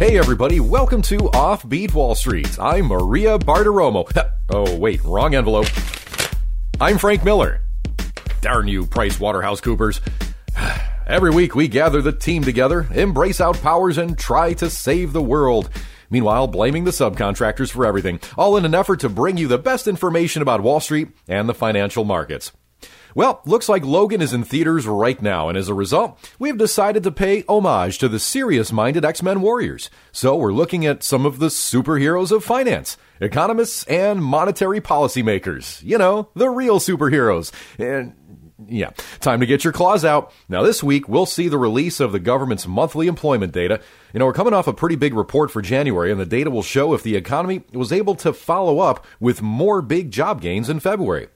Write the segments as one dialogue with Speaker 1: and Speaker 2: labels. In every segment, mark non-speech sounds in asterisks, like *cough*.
Speaker 1: Hey, everybody, welcome to Offbeat Wall Street. I'm Maria Bartiromo. *laughs* Oh, wait, wrong envelope. I'm Frank Miller. Darn you, Price Waterhouse Coopers. *sighs* Every week we gather the team together, embrace out powers, and try to save the world. Meanwhile, blaming the subcontractors for everything, all in an effort to bring you the best information about Wall Street and the financial markets. Well, looks like Logan is in theaters right now, and as a result, we've decided to pay homage to the serious minded X Men warriors. So we're looking at some of the superheroes of finance, economists, and monetary policymakers. You know, the real superheroes. And yeah, time to get your claws out. Now, this week, we'll see the release of the government's monthly employment data. You know, we're coming off a pretty big report for January, and the data will show if the economy was able to follow up with more big job gains in February.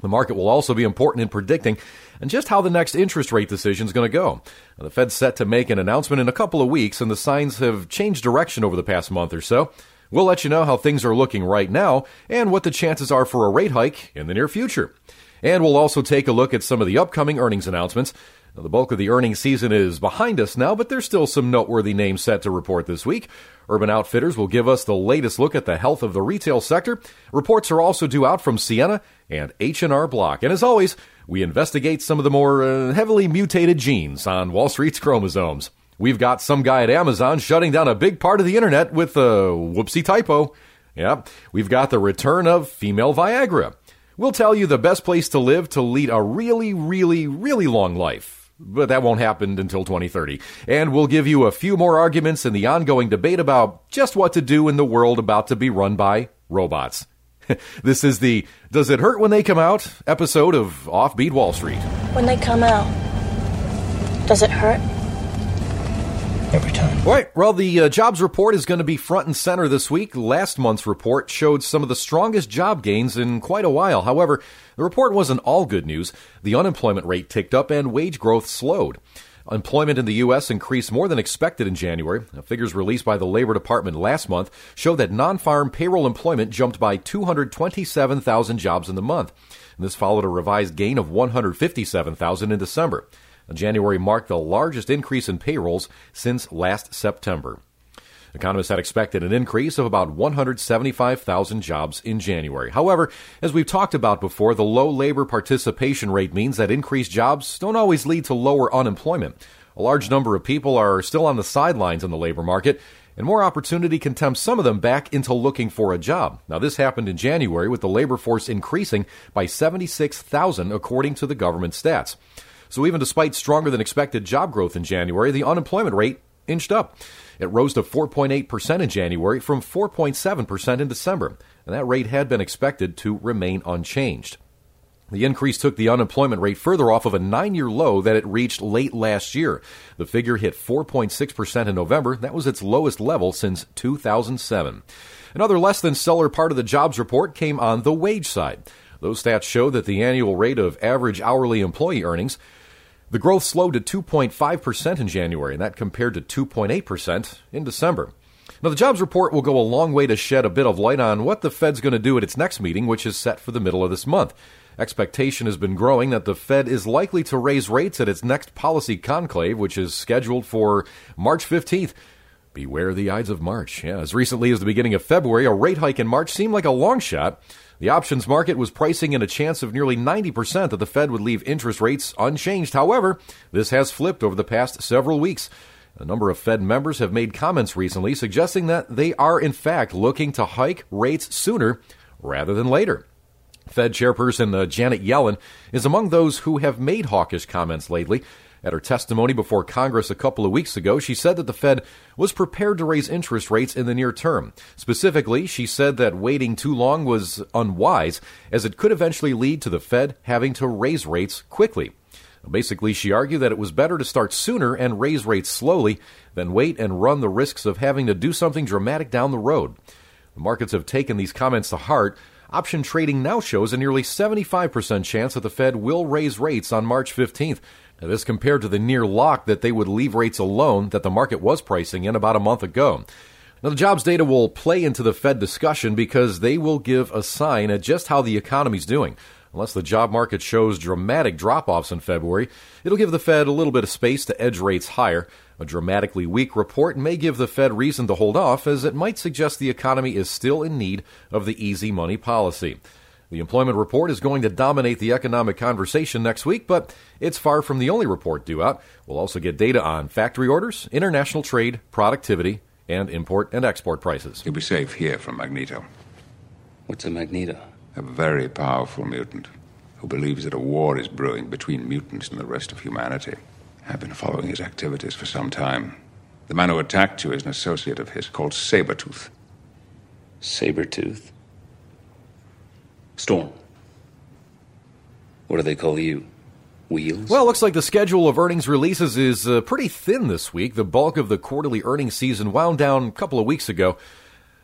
Speaker 1: The market will also be important in predicting and just how the next interest rate decision is going to go. Now, the Fed's set to make an announcement in a couple of weeks, and the signs have changed direction over the past month or so. We'll let you know how things are looking right now and what the chances are for a rate hike in the near future. And we'll also take a look at some of the upcoming earnings announcements. Now, the bulk of the earnings season is behind us now, but there's still some noteworthy names set to report this week. Urban Outfitters will give us the latest look at the health of the retail sector. Reports are also due out from Ciena and H&R Block. And as always, we investigate some of the more uh, heavily mutated genes on Wall Street's chromosomes. We've got some guy at Amazon shutting down a big part of the internet with a whoopsie typo. Yep, we've got the return of female Viagra. We'll tell you the best place to live to lead a really, really, really long life but that won't happen until 2030. And we'll give you a few more arguments in the ongoing debate about just what to do in the world about to be run by robots. *laughs* this is the Does It Hurt When They Come Out episode of Offbeat Wall Street.
Speaker 2: When they come out, does it hurt?
Speaker 3: Every time.
Speaker 1: Right. Well, the uh, jobs report is going to be front and center this week. Last month's report showed some of the strongest job gains in quite a while. However, the report wasn't all good news. The unemployment rate ticked up and wage growth slowed. Employment in the U.S. increased more than expected in January. Figures released by the Labor Department last month show that non farm payroll employment jumped by 227,000 jobs in the month. And this followed a revised gain of 157,000 in December. January marked the largest increase in payrolls since last September. Economists had expected an increase of about 175,000 jobs in January. However, as we've talked about before, the low labor participation rate means that increased jobs don't always lead to lower unemployment. A large number of people are still on the sidelines in the labor market, and more opportunity can tempt some of them back into looking for a job. Now, this happened in January with the labor force increasing by 76,000 according to the government stats. So even despite stronger than expected job growth in January, the unemployment rate inched up. It rose to 4.8% in January from 4.7% in December, and that rate had been expected to remain unchanged. The increase took the unemployment rate further off of a nine year low that it reached late last year. The figure hit 4.6% in November. That was its lowest level since 2007. Another less than stellar part of the jobs report came on the wage side. Those stats show that the annual rate of average hourly employee earnings the growth slowed to 2.5% in January, and that compared to 2.8% in December. Now, the jobs report will go a long way to shed a bit of light on what the Fed's going to do at its next meeting, which is set for the middle of this month. Expectation has been growing that the Fed is likely to raise rates at its next policy conclave, which is scheduled for March 15th. Beware the Ides of March. Yeah, as recently as the beginning of February, a rate hike in March seemed like a long shot. The options market was pricing in a chance of nearly 90% that the Fed would leave interest rates unchanged. However, this has flipped over the past several weeks. A number of Fed members have made comments recently suggesting that they are, in fact, looking to hike rates sooner rather than later. Fed Chairperson uh, Janet Yellen is among those who have made hawkish comments lately, at her testimony before Congress a couple of weeks ago, she said that the Fed was prepared to raise interest rates in the near term. Specifically, she said that waiting too long was unwise, as it could eventually lead to the Fed having to raise rates quickly. Basically, she argued that it was better to start sooner and raise rates slowly than wait and run the risks of having to do something dramatic down the road. The markets have taken these comments to heart. Option trading now shows a nearly 75% chance that the Fed will raise rates on March 15th, now, this compared to the near lock that they would leave rates alone that the market was pricing in about a month ago. Now, the jobs data will play into the Fed discussion because they will give a sign at just how the economy's doing. Unless the job market shows dramatic drop offs in February, it'll give the Fed a little bit of space to edge rates higher. A dramatically weak report may give the Fed reason to hold off, as it might suggest the economy is still in need of the easy money policy. The employment report is going to dominate the economic conversation next week, but it's far from the only report due out. We'll also get data on factory orders, international trade, productivity, and import and export prices.
Speaker 4: You'll be safe here from Magneto.
Speaker 5: What's a Magneto?
Speaker 4: A very powerful mutant who believes that a war is brewing between mutants and the rest of humanity. I've been following his activities for some time. The man who attacked you is an associate of his called Sabretooth.
Speaker 5: Sabretooth? Storm. What do they call you? Wheels?
Speaker 1: Well, looks like the schedule of earnings releases is uh, pretty thin this week. The bulk of the quarterly earnings season wound down a couple of weeks ago.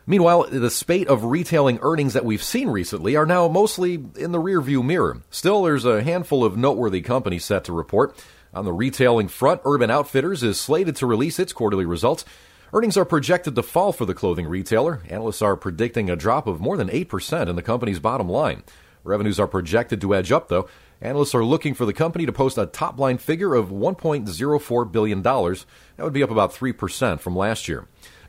Speaker 1: Meanwhile, the spate of retailing earnings that we've seen recently are now mostly in the rearview mirror. Still, there's a handful of noteworthy companies set to report. On the retailing front, Urban Outfitters is slated to release its quarterly results. Earnings are projected to fall for the clothing retailer. Analysts are predicting a drop of more than 8% in the company's bottom line. Revenues are projected to edge up, though. Analysts are looking for the company to post a top line figure of $1.04 billion. That would be up about 3% from last year.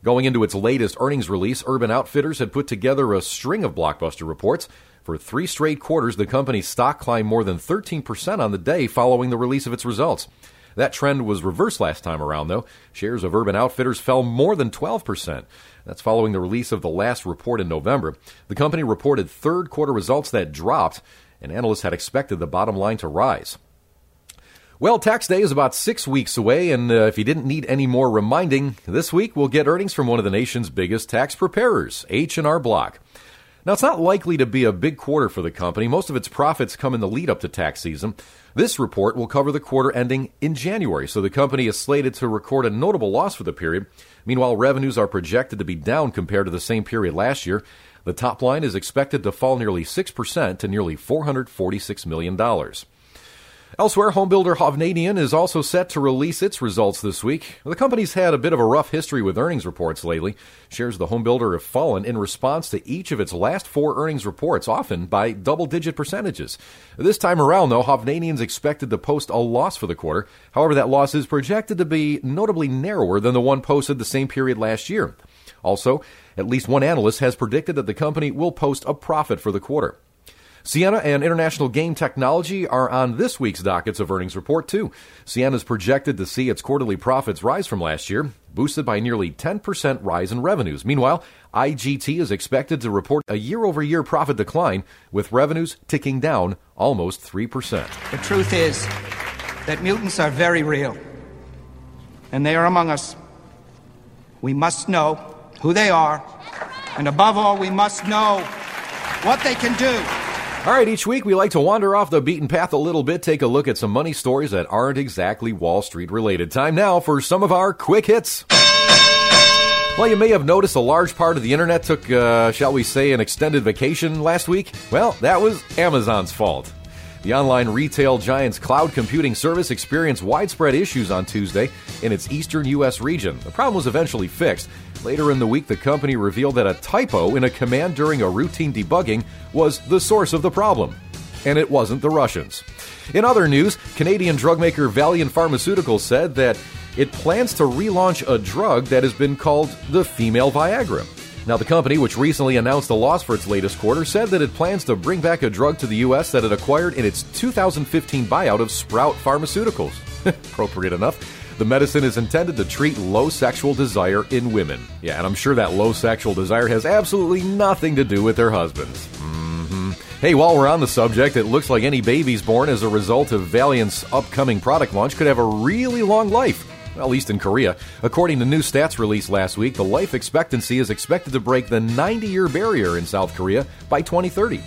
Speaker 1: Going into its latest earnings release, Urban Outfitters had put together a string of blockbuster reports. For three straight quarters, the company's stock climbed more than 13% on the day following the release of its results. That trend was reversed last time around, though. Shares of Urban Outfitters fell more than 12%. That's following the release of the last report in November. The company reported third quarter results that dropped, and analysts had expected the bottom line to rise. Well, tax day is about six weeks away, and uh, if you didn't need any more reminding, this week we'll get earnings from one of the nation's biggest tax preparers, H&R Block. Now, it's not likely to be a big quarter for the company. Most of its profits come in the lead up to tax season. This report will cover the quarter ending in January, so the company is slated to record a notable loss for the period. Meanwhile, revenues are projected to be down compared to the same period last year. The top line is expected to fall nearly 6% to nearly $446 million. Elsewhere, homebuilder Hovnanian is also set to release its results this week. The company's had a bit of a rough history with earnings reports lately. Shares of the homebuilder have fallen in response to each of its last four earnings reports, often by double digit percentages. This time around, though, Hovnanian's expected to post a loss for the quarter. However, that loss is projected to be notably narrower than the one posted the same period last year. Also, at least one analyst has predicted that the company will post a profit for the quarter. Ciena and International Game Technology are on this week's dockets of earnings report, too. Ciena is projected to see its quarterly profits rise from last year, boosted by nearly 10% rise in revenues. Meanwhile, IGT is expected to report a year over year profit decline, with revenues ticking down almost 3%.
Speaker 6: The truth is that mutants are very real, and they are among us. We must know who they are, and above all, we must know what they can do.
Speaker 1: All right, each week we like to wander off the beaten path a little bit, take a look at some money stories that aren't exactly Wall Street related. Time now for some of our quick hits. Well, you may have noticed a large part of the internet took, uh, shall we say, an extended vacation last week. Well, that was Amazon's fault. The online retail giant's cloud computing service experienced widespread issues on Tuesday in its eastern U.S. region. The problem was eventually fixed. Later in the week, the company revealed that a typo in a command during a routine debugging was the source of the problem. And it wasn't the Russians. In other news, Canadian drug maker Valeant Pharmaceuticals said that it plans to relaunch a drug that has been called the female Viagra. Now, the company, which recently announced a loss for its latest quarter, said that it plans to bring back a drug to the U.S. that it acquired in its 2015 buyout of Sprout Pharmaceuticals. *laughs* Appropriate enough. The medicine is intended to treat low sexual desire in women. Yeah, and I'm sure that low sexual desire has absolutely nothing to do with their husbands. Mm-hmm. Hey, while we're on the subject, it looks like any babies born as a result of Valeant's upcoming product launch could have a really long life at least in Korea. According to new stats released last week, the life expectancy is expected to break the 90 year barrier in South Korea by 2030.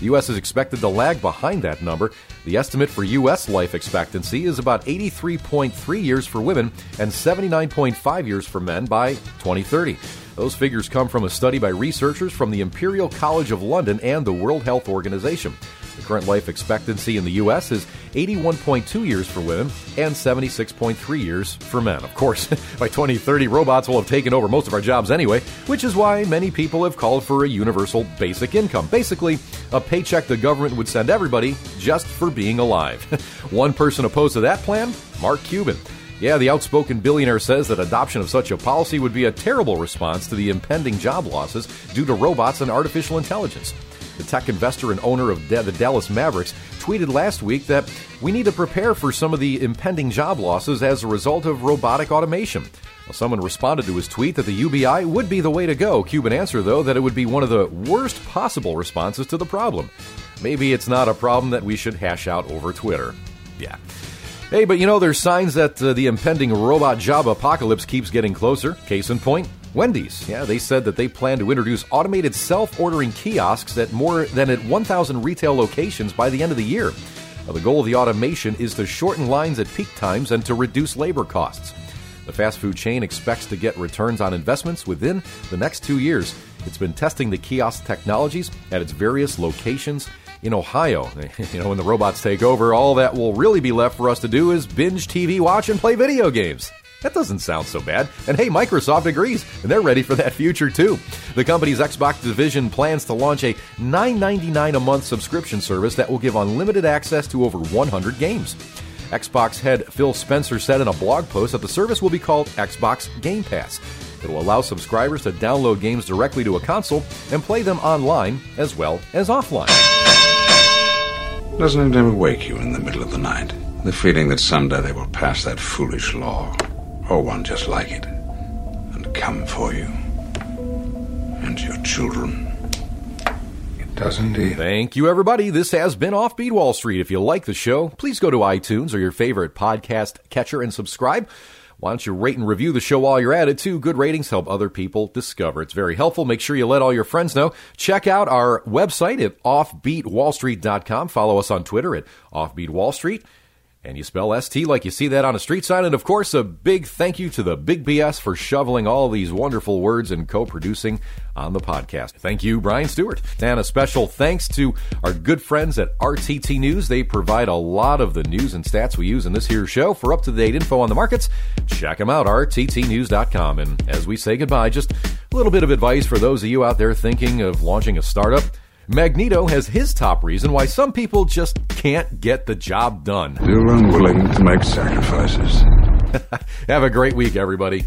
Speaker 1: The U.S. is expected to lag behind that number. The estimate for U.S. life expectancy is about 83.3 years for women and 79.5 years for men by 2030. Those figures come from a study by researchers from the Imperial College of London and the World Health Organization. The current life expectancy in the U.S. is 81.2 years for women and 76.3 years for men. Of course, *laughs* by 2030, robots will have taken over most of our jobs anyway, which is why many people have called for a universal basic income. Basically, a paycheck the government would send everybody just for being alive. *laughs* One person opposed to that plan, Mark Cuban. Yeah, the outspoken billionaire says that adoption of such a policy would be a terrible response to the impending job losses due to robots and artificial intelligence. The tech investor and owner of the Dallas Mavericks tweeted last week that we need to prepare for some of the impending job losses as a result of robotic automation. Well, someone responded to his tweet that the UBI would be the way to go. Cuban answer, though, that it would be one of the worst possible responses to the problem. Maybe it's not a problem that we should hash out over Twitter. Yeah. Hey, but you know, there's signs that uh, the impending robot job apocalypse keeps getting closer. Case in point, Wendy's. Yeah, they said that they plan to introduce automated self ordering kiosks at more than at 1,000 retail locations by the end of the year. Now, the goal of the automation is to shorten lines at peak times and to reduce labor costs. The fast food chain expects to get returns on investments within the next two years. It's been testing the kiosk technologies at its various locations in Ohio. *laughs* You know, when the robots take over, all that will really be left for us to do is binge TV, watch, and play video games. That doesn't sound so bad. And hey, Microsoft agrees, and they're ready for that future too. The company's Xbox division plans to launch a $9.99 a month subscription service that will give unlimited access to over 100 games. Xbox head Phil Spencer said in a blog post that the service will be called Xbox Game Pass. It will allow subscribers to download games directly to a console and play them online as well as offline.
Speaker 4: Doesn't it ever wake you in the middle of the night? The feeling that someday they will pass that foolish law, or one just like it, and come for you and your children. It does indeed.
Speaker 1: Thank you, everybody. This has been Offbeat Wall Street. If you like the show, please go to iTunes or your favorite podcast catcher and subscribe. Why don't you rate and review the show while you're at it, too? Good ratings help other people discover. It's very helpful. Make sure you let all your friends know. Check out our website at offbeatwallstreet.com. Follow us on Twitter at offbeatwallstreet. And you spell ST like you see that on a street sign. And of course, a big thank you to the Big BS for shoveling all these wonderful words and co producing on the podcast. Thank you, Brian Stewart. And a special thanks to our good friends at RTT News. They provide a lot of the news and stats we use in this here show. For up to date info on the markets, check them out, rttnews.com. And as we say goodbye, just a little bit of advice for those of you out there thinking of launching a startup. Magneto has his top reason why some people just can't get the job done.
Speaker 4: They're unwilling to make sacrifices. *laughs*
Speaker 1: Have a great week, everybody.